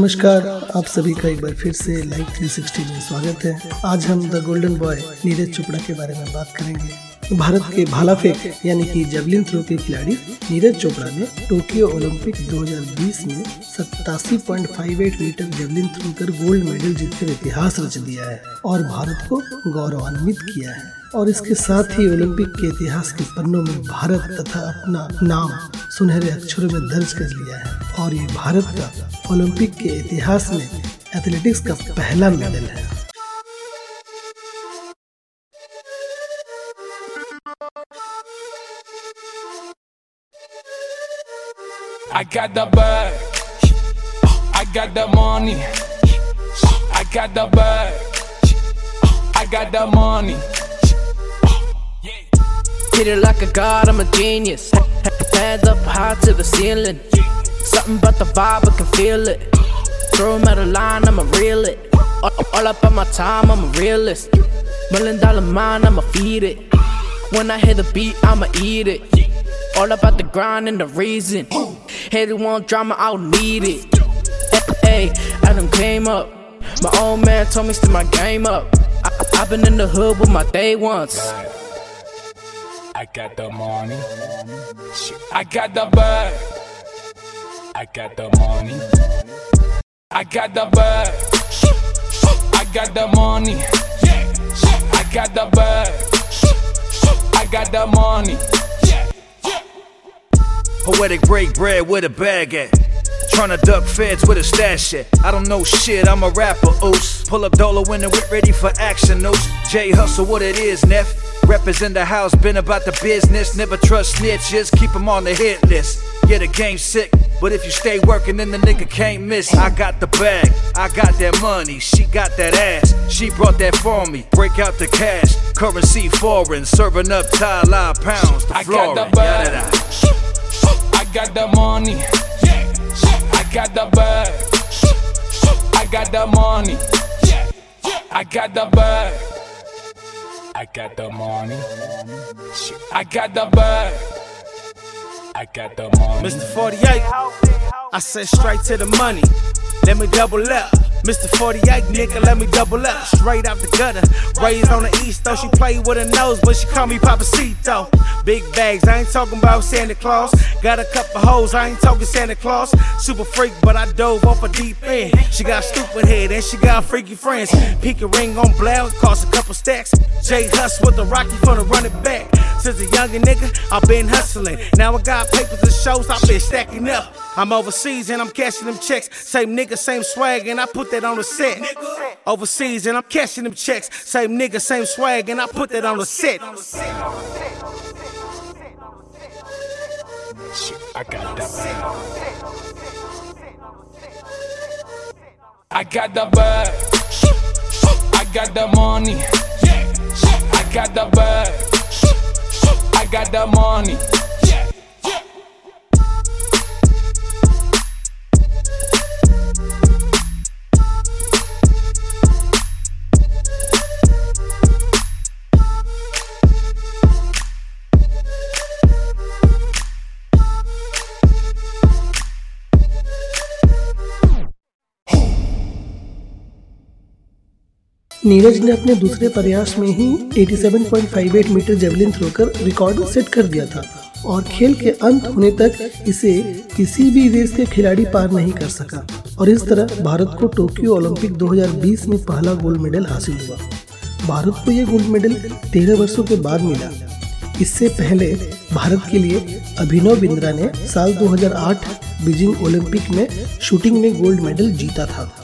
नमस्कार, आप सभी का एक बार फिर से लाइव 360 में स्वागत है। आज हम the golden boy Neeraj Chopra के बारे में बात करेंगे। भारत के भाला फेंक यानी कि जेवलिन थ्रो के खिलाड़ी नीरज चोपड़ा ने टोक्यो ओलंपिक 2020 में सत्तासी मीटर जेवलिन थ्रो कर गोल्ड मेडल जीतकर इतिहास रच दिया है और भारत को गौरवान्वित किया है। और इसके साथ ही ओलंपिक के इतिहास के पन्नों में भारत तथा अपना नाम सुनहरे अक्षरों में दर्ज कर लिया है। और ये भारत का ओलंपिक के इतिहास में एथलेटिक्स का पहला मेडल है। I got the bag. I got the money. I got the bag. I got the money. Hit it like a god, I'm a genius. Hands up high to the ceiling. Something about the vibe, I can feel it. Throw him at a line, I'ma reel it. All, all up on my time, I'm a realist. Million dollar mind, I'ma feed it. When I hear the beat, I'ma eat it. All about the grind and the reason. Hated want drama, I don't need it. Hey, Adam came up. My old man told me to my game up. I, I, been in the hood with my day ones. I got the money. I got the bag. I got the money. I got the bag. I got the money. I got the bag. I got the money. Poetic break bread with a bag at. Tryna duck feds with a stash at. I don't know shit, I'm a rapper, oos. Pull up Dolo in the whip, ready for action, oos. J Hustle, what it is, Neff. in the house, been about the business. Never trust snitches, keep them on the hit list. Yeah, the game's sick, but if you stay working, then the nigga can't miss. I got the bag, I got that money, she got that ass. She brought that for me, break out the cash. Currency foreign, serving up Thai pounds I got the bag. Got the money. I got the bag. I got the money. I got the bag. I got the money. I got the bag. I got the money. Mr. 48, I said straight to the money. Let me double up. Mr. 48, nigga, let me double up. Straight out the gutter. Raised on the east, though. She play with her nose, but she call me Papacito. Big bags, I ain't talking about Santa Claus. Got a couple hoes, I ain't talking Santa Claus. Super freak, but I dove off a deep end. She got stupid head and she got freaky friends. A ring on Blair, cost a couple stacks. Jay Huss with the Rocky for the running back. Since a younger nigga, I've been hustling. Now I got papers and shows, I've been stacking up. I'm overseas and I'm cashing them checks. Same nigga, same swag, and I put that on the set. Overseas and I'm cashing them checks. Same nigga, same swag, and I put that on the set. I got the bag. I got the bag. I got the money. I got the bag. I got the money. Neeraj ने अपने दूसरे प्रयास में ही 87.58 metre javelin throw कर record set कर दिया था और खेल के अंत होने तक इसे किसी भी देश के खिलाड़ी पार नहीं कर सका। और इस तरह भारत को टोक्यो ओलंपिक 2020 में पहला गोल्ड मेडल हासिल हुआ। भारत को यह गोल्ड मेडल तेरह वर्षों के बाद मिला। इससे पहले भारत के लिए अभिनव बिंद्रा ने साल 2008 बीजिंग ओलंपिक में शूटिंग में गोल्ड मेडल जीता था।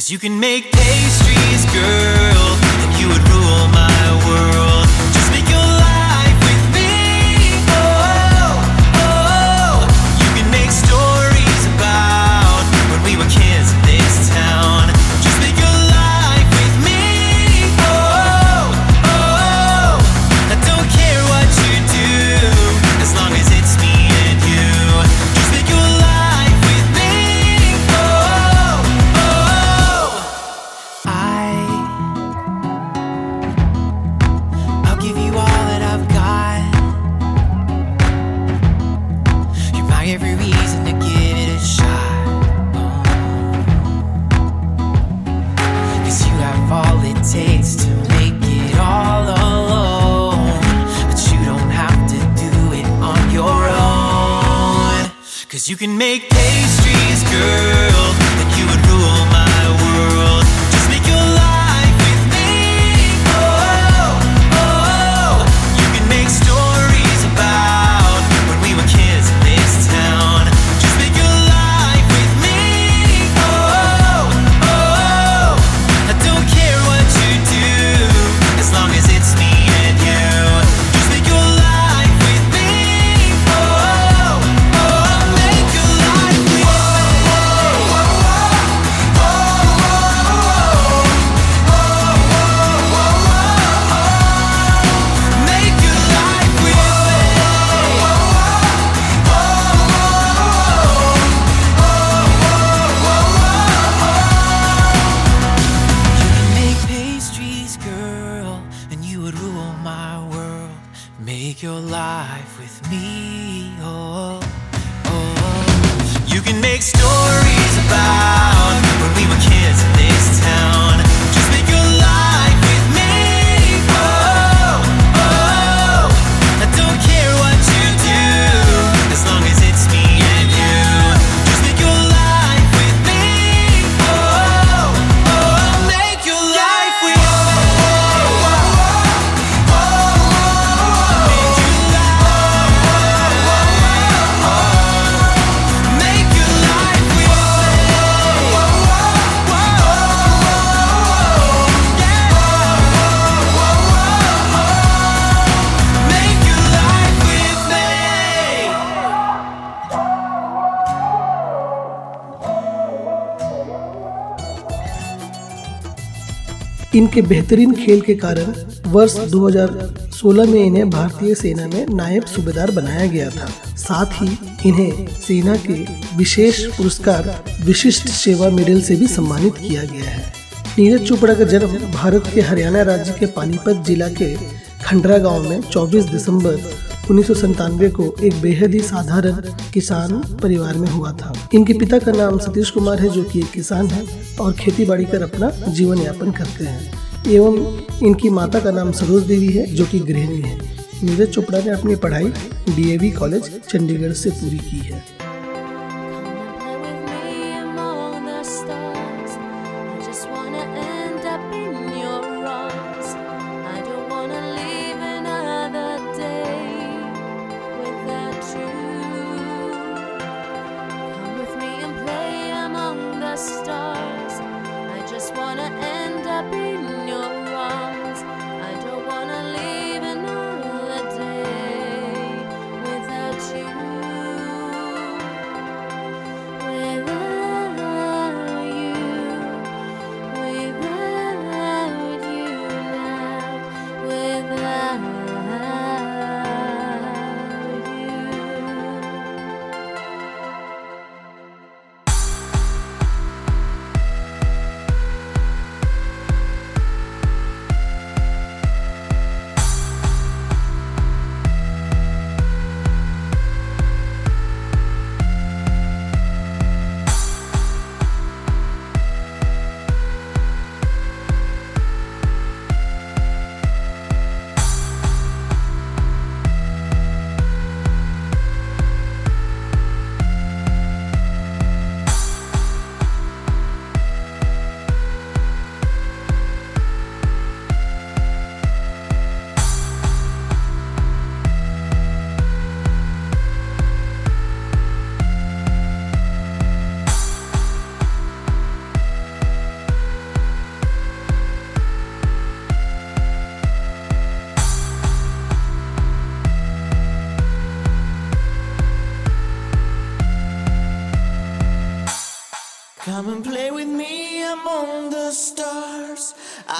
Cause you can make pastries, girl. इनके बेहतरीन खेल के कारण वर्ष 2016 में इन्हें भारतीय सेना में नायब सूबेदार बनाया गया था। साथ ही इन्हें सेना के विशेष पुरस्कार, विशिष्ट सेवा मेडल से भी सम्मानित किया गया है। नीरज चोपड़ा का जन्म भारत के हरियाणा राज्य के पानीपत जिला के खंडरा गाँव में 24 दिसंबर उन्नीस को एक बेहद ही साधारण किसान परिवार में हुआ था। इनके पिता का नाम सतीश कुमार है, जो कि एक किसान है और खेती बाड़ी कर अपना जीवन यापन करते हैं। एवं इनकी माता का नाम सरोज देवी है, जो कि गृहिणी है। नीरज चोपड़ा ने अपनी पढ़ाई डीएवी कॉलेज, चंडीगढ़ से पूरी की है।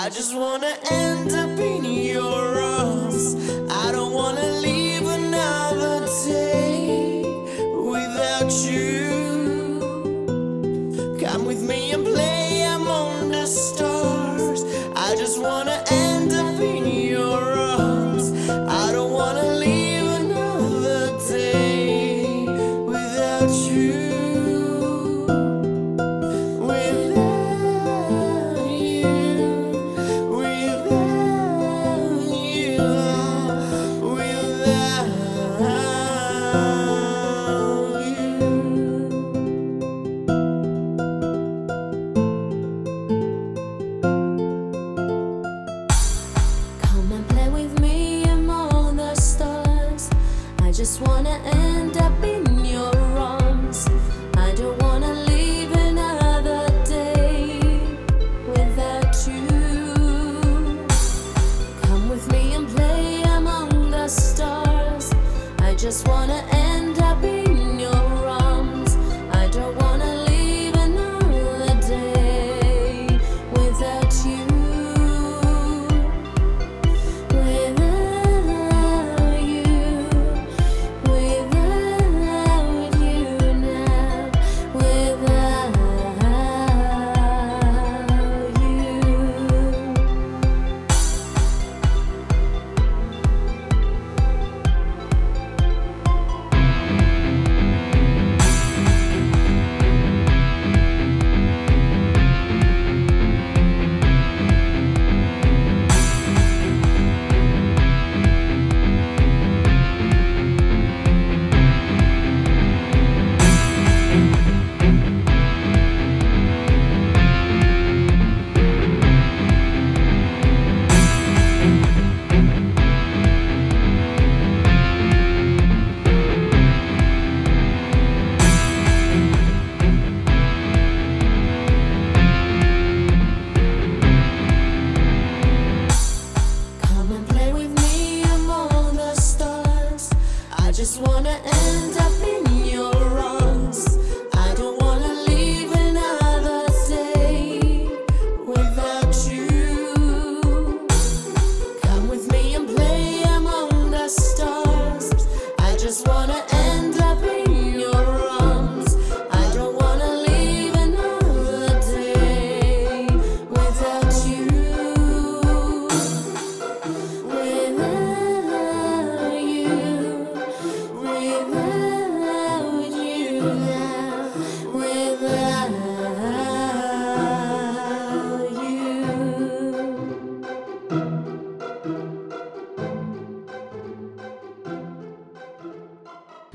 I just wanna end up in your arms. Just wanna end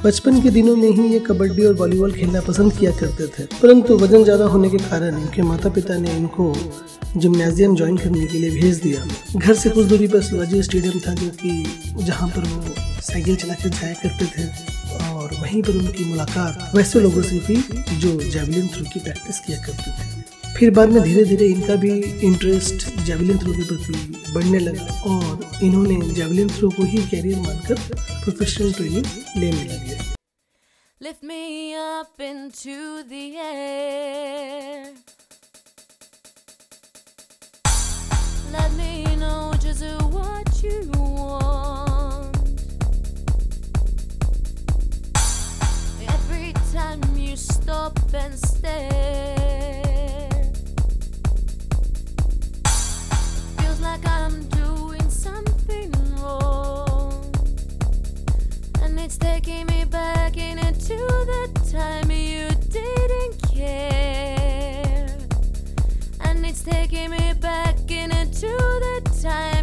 बचपन के दिनों में ही ये कबड्डी और वॉलीबॉल खेलना पसंद किया करते थे। परंतु वज़न ज़्यादा होने के कारण इनके माता पिता ने इनको जिम्नाजियम ज्वाइन करने के लिए भेज दिया। घर से कुछ दूरी पर शिवाजी स्टेडियम था जो कि जहाँ पर वो साइकिल चला कर जाया करते थे और वहीं पर उनकी मुलाकात वैसे लोगों से हुई जो जेवलिन थ्रो की प्रैक्टिस किया करते थे। फिर बाद में धीरे धीरे इनका भी इंटरेस्ट जेवलिन थ्रो के प्रति बढ़ने लगा और इन्होंने जेवलिन थ्रो को ही कैरियर मानकर प्रोफेशनल ट्रेनिंग लेने लगे Lift me up into the air. Let me know just what you want. Every time you stop and stare, taking me back in into the time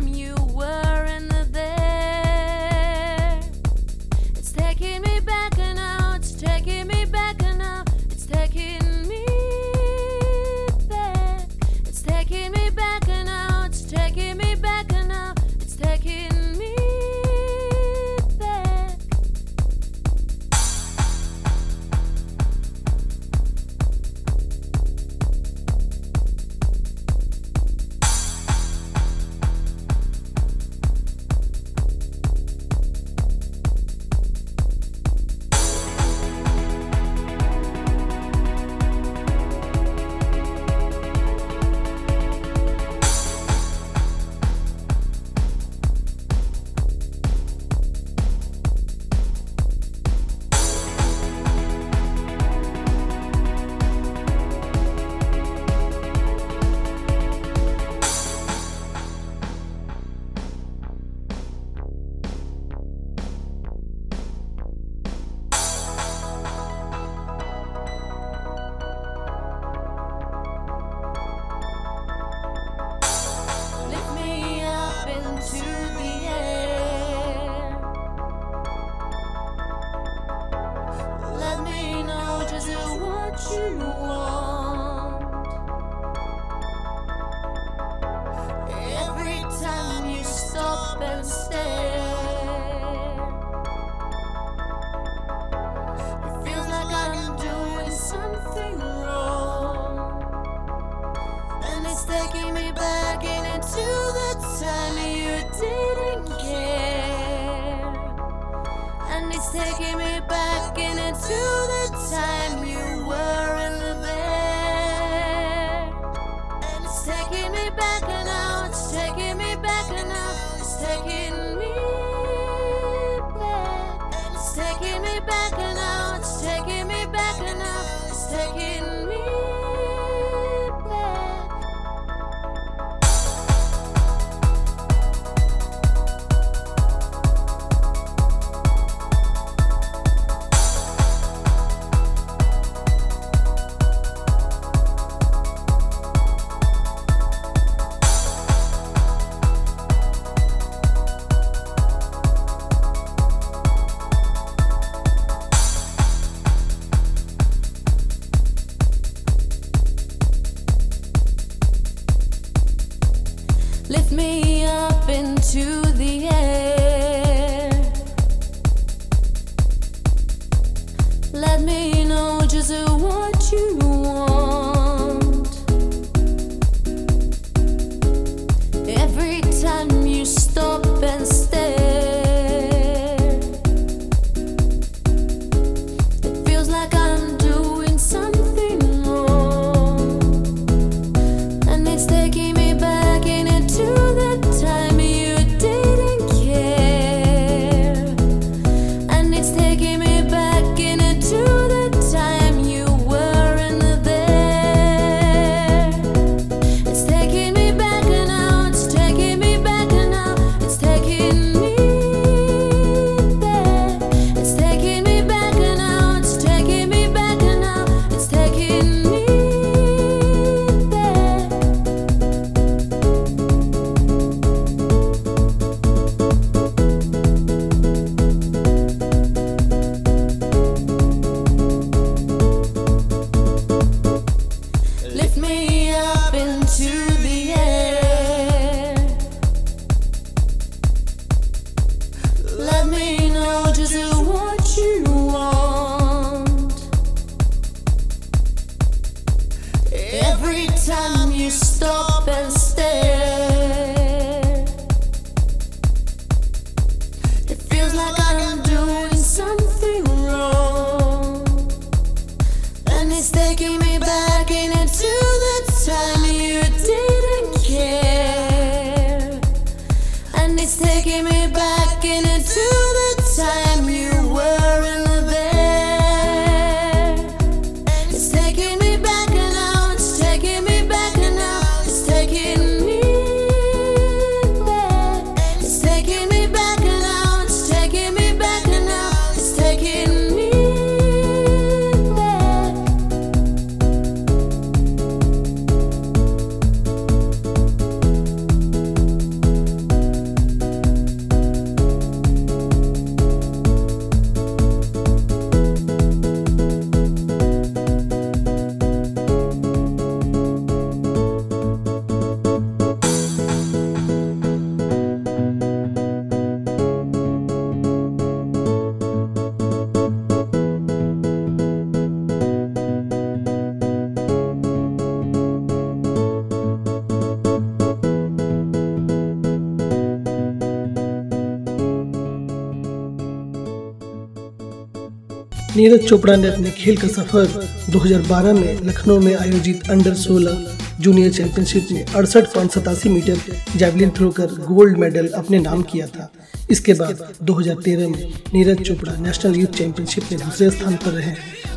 Neeraj Chopra ने अपने खेल का सफ़र 2012 में लखनऊ में आयोजित अंडर 16 जूनियर चैंपियनशिप में अड़सठ पॉइंट सतासी मीटर जैवलिन थ्रो कर गोल्ड मेडल अपने नाम किया था। इसके बाद 2013 में Neeraj Chopra national youth championship में दूसरे स्थान पर रहे।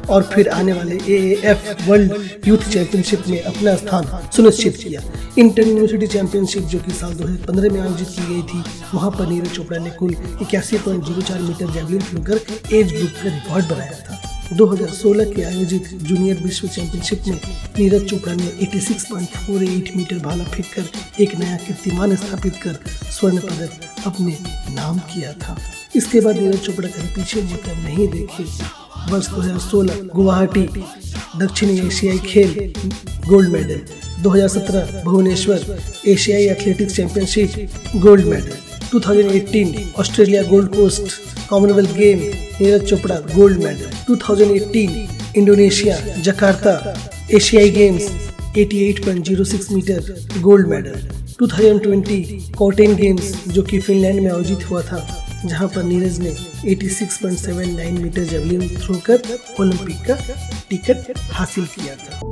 और फिर आने वाले ए वर्ल्ड यूथ चैंपियनशिप में अपना स्थान सुनिश्चित किया। इंटर यूनिवर्सिटी चैंपियनशिप जो कि साल 2015 में आयोजित की गई थी, वहाँ पर नीरज चोपड़ा ने कुल इक्यासी metre javelin throw age group का रिकॉर्ड बनाया था। 2016 के आयोजित जूनियर विश्व चैंपियनशिप में नीरज चोपड़ा ने 86.48 मीटर भाला फेंक कर एक नया कीर्तिमान स्थापित कर स्वर्ण पदक अपने नाम किया था। इसके बाद नीरज चोपड़ा कभी पीछे मुड़कर नहीं देखे। वर्ष 2016 गुवाहाटी, दक्षिणी एशियाई खेल, गोल्ड मेडल। 2017 भुवनेश्वर, एशियाई athletics championship, gold medal. 2018 Australia Gold Coast, Commonwealth game, Neeraj Chopra gold medal. 2018 Indonesia, Jakarta, एशियाई games 88.06 metre gold medal. 2020 Kuortane games, जो कि फिनलैंड में आयोजित हुआ था। जहाँ पर नीरज ने 86.79 मीटर जेवलिन थ्रो कर ओलंपिक का टिकट हासिल किया था।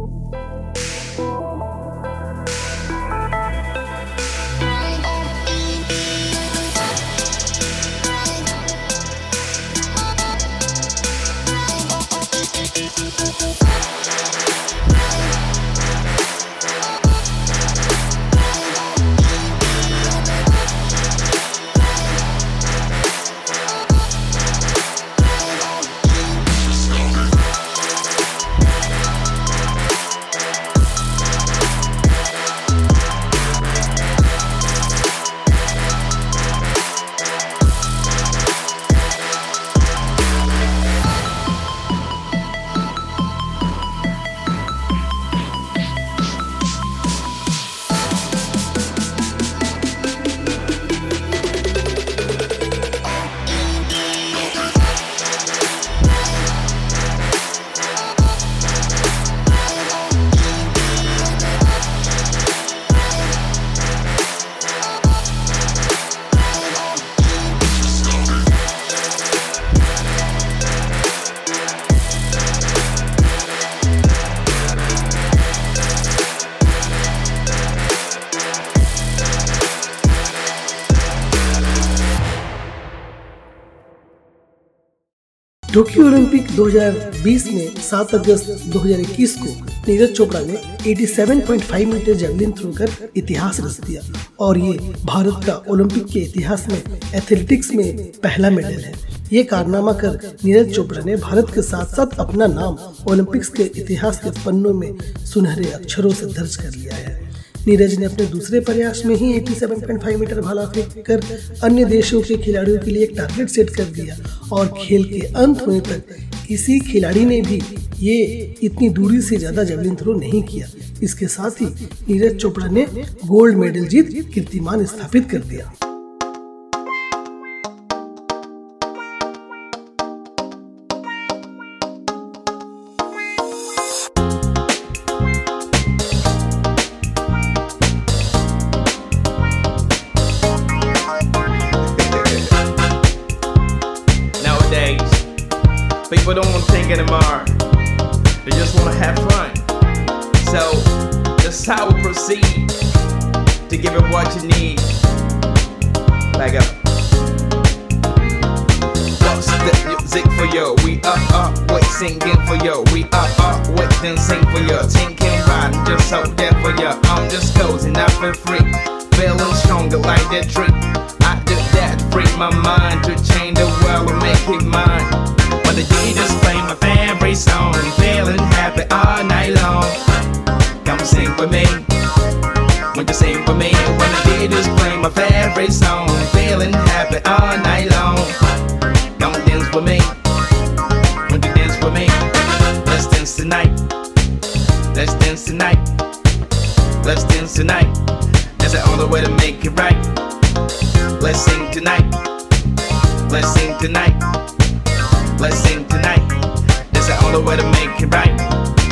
टोक्यो ओलंपिक 2020 में 7 अगस्त 2021 को नीरज चोपड़ा ने 87.5 मीटर जेवलिन थ्रो कर इतिहास रच दिया। और ये भारत का ओलंपिक के इतिहास में एथलेटिक्स में पहला मेडल है। ये कारनामा कर नीरज चोपड़ा ने भारत के साथ साथ अपना नाम ओलंपिक्स के इतिहास के पन्नों में सुनहरे अक्षरों से दर्ज कर लिया है। नीरज ने अपने दूसरे प्रयास में ही 87.5 मीटर भाला फेंक कर अन्य देशों के खिलाड़ियों के लिए एक टारगेट सेट कर दिया और खेल के अंत होने तक किसी खिलाड़ी ने भी ये इतनी दूरी से ज़्यादा जेवलिन थ्रो नहीं किया। इसके साथ ही नीरज चोपड़ा ने गोल्ड मेडल जीत कीर्तिमान स्थापित कर दिया। Uh, up, up, wait, singing for you. We uh, uh, up, up, wait, then sing for you. Thinking right, just so there for you. I'm just cozy, not for free. Feeling stronger like that tree. I do that, free my mind to change the world and make it mine. When the DJs play my favorite song, feeling happy all night long. Come sing with me. When you sing with me, when the DJs play my favorite song, feeling happy all night long. Come dance with me. Tonight. Let's dance tonight. Let's dance tonight. That's the only way to make it right. Let's sing tonight. Let's sing tonight. Let's sing tonight. That's the only way to make it right.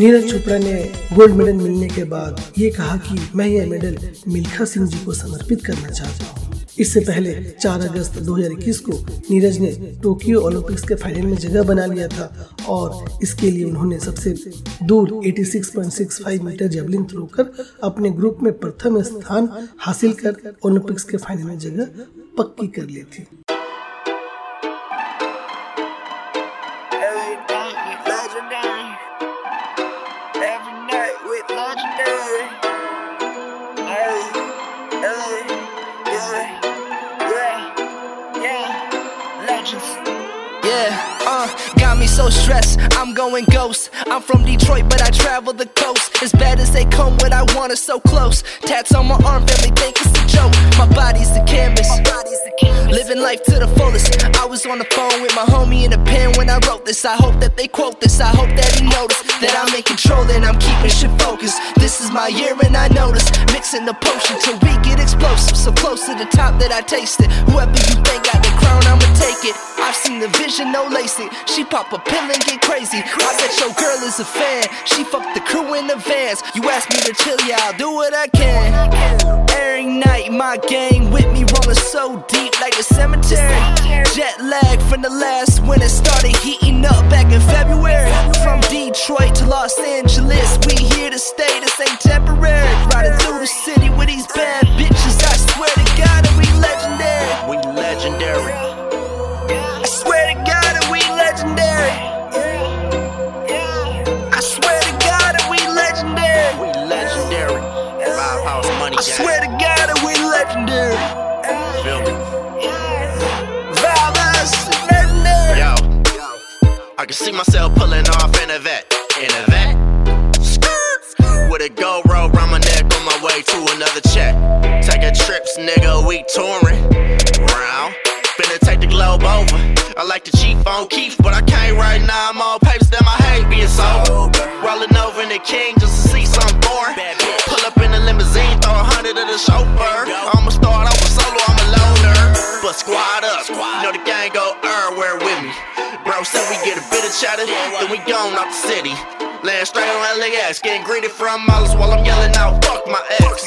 Neeraj Chopra ने gold medal मिलने के बाद ये कहा कि मैं यह medal Milkha Singh ji को समर्पित करना चाहता हूँ। इससे पहले 4 अगस्त 2021 को नीरज ने टोक्यो ओलंपिक्स के फाइनल में जगह बना लिया था और इसके लिए उन्होंने सबसे दूर 86.65 मीटर जेवलिन थ्रो कर अपने ग्रुप में प्रथम स्थान हासिल कर ओलंपिक्स के फाइनल में जगह पक्की कर ली थी। Me I'm going ghost. I'm from Detroit, but I travel the coast. As bad as they come, what I want is so close. Tats on my arm, family think it's a joke. My body's the canvas, living life to the fullest. I was on the phone with my homie in a pen when I wrote this. I hope that they quote this. I hope that he noticed that I'm in control and I'm keeping shit focused. This is my year and I notice mixing the potion till we get explosive. So close to the top that I taste it. Whoever you think got the crown, I'ma take it. I've seen the vision, no LASIK. She pop a pill and get crazy. I bet your girl is a fan. She fucked the crew in the vans. You ask me to chill, yeah, I'll do what I can. Every night, my gang with me rolling so deep like a cemetery. Jet lag from the last when it started heating up back in February. From Detroit to Los Angeles, we here to stay. This ain't temporary. On LAX, getting greeted from miles while I'm yelling out, fuck my ex.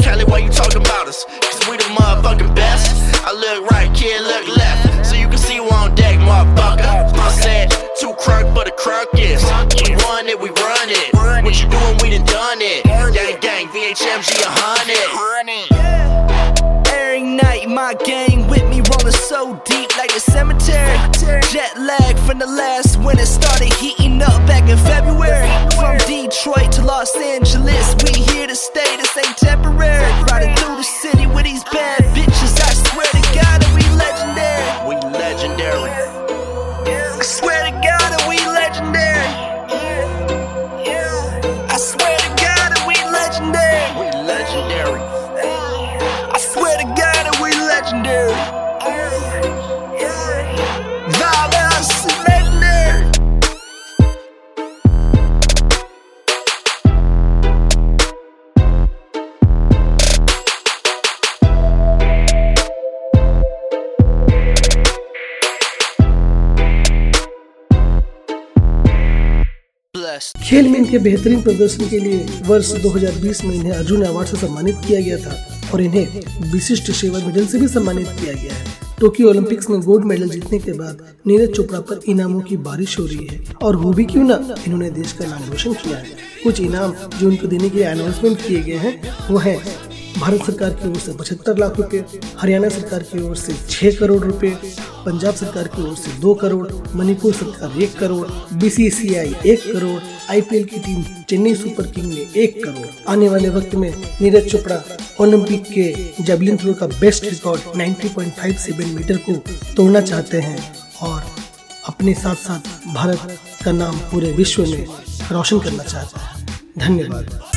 Kelly, why you talking about us? Cause we the motherfucking best. I look right, kid, look left. So you can see who on deck, motherfucker. I said, two crunk, but a crunk is. We run it, we run it. What you doing, we done done it. Gang, gang, VHMG a hundred. Every night, my gang with me rolling so deep like a cemetery. Jet lag from the last when it started heating up back in February. Detroit to Los Angeles, we here to stay. This ain't temporary. Riding through the city with these bad Blessed. खेल में इनके बेहतरीन प्रदर्शन के लिए वर्ष 2020 में इन्हें अर्जुन अवार्ड से सम्मानित किया गया था और इन्हें विशिष्ट सेवा मेडल से भी सम्मानित किया गया है टोक्यो ओलंपिक्स में गोल्ड मेडल जीतने के बाद नीरज चोपड़ा पर इनामों की बारिश हो रही है और वो भी क्यों ना इन्होंने देश का नाम रोशन किया है कुछ इनाम जो उनको देने के लिए अनाउंसमेंट किए गए हैं, वो है भारत सरकार की ओर से पचहत्तर लाख रुपए, हरियाणा सरकार की ओर से छह करोड़ रुपए, पंजाब सरकार की ओर से दो करोड़, मणिपुर सरकार एक करोड़ बीसीसीआई एक करोड़ आईपीएल की टीम चेन्नई सुपर किंग ने एक करोड़। आने वाले वक्त में नीरज चोपड़ा, ओलंपिक के जेवलिन थ्रो का बेस्ट रिकॉर्ड 90.57 मीटर को तोड़ना चाहते हैं और अपने साथ साथ भारत का नाम पूरे विश्व में रोशन करना चाहते हैं। धन्यवाद।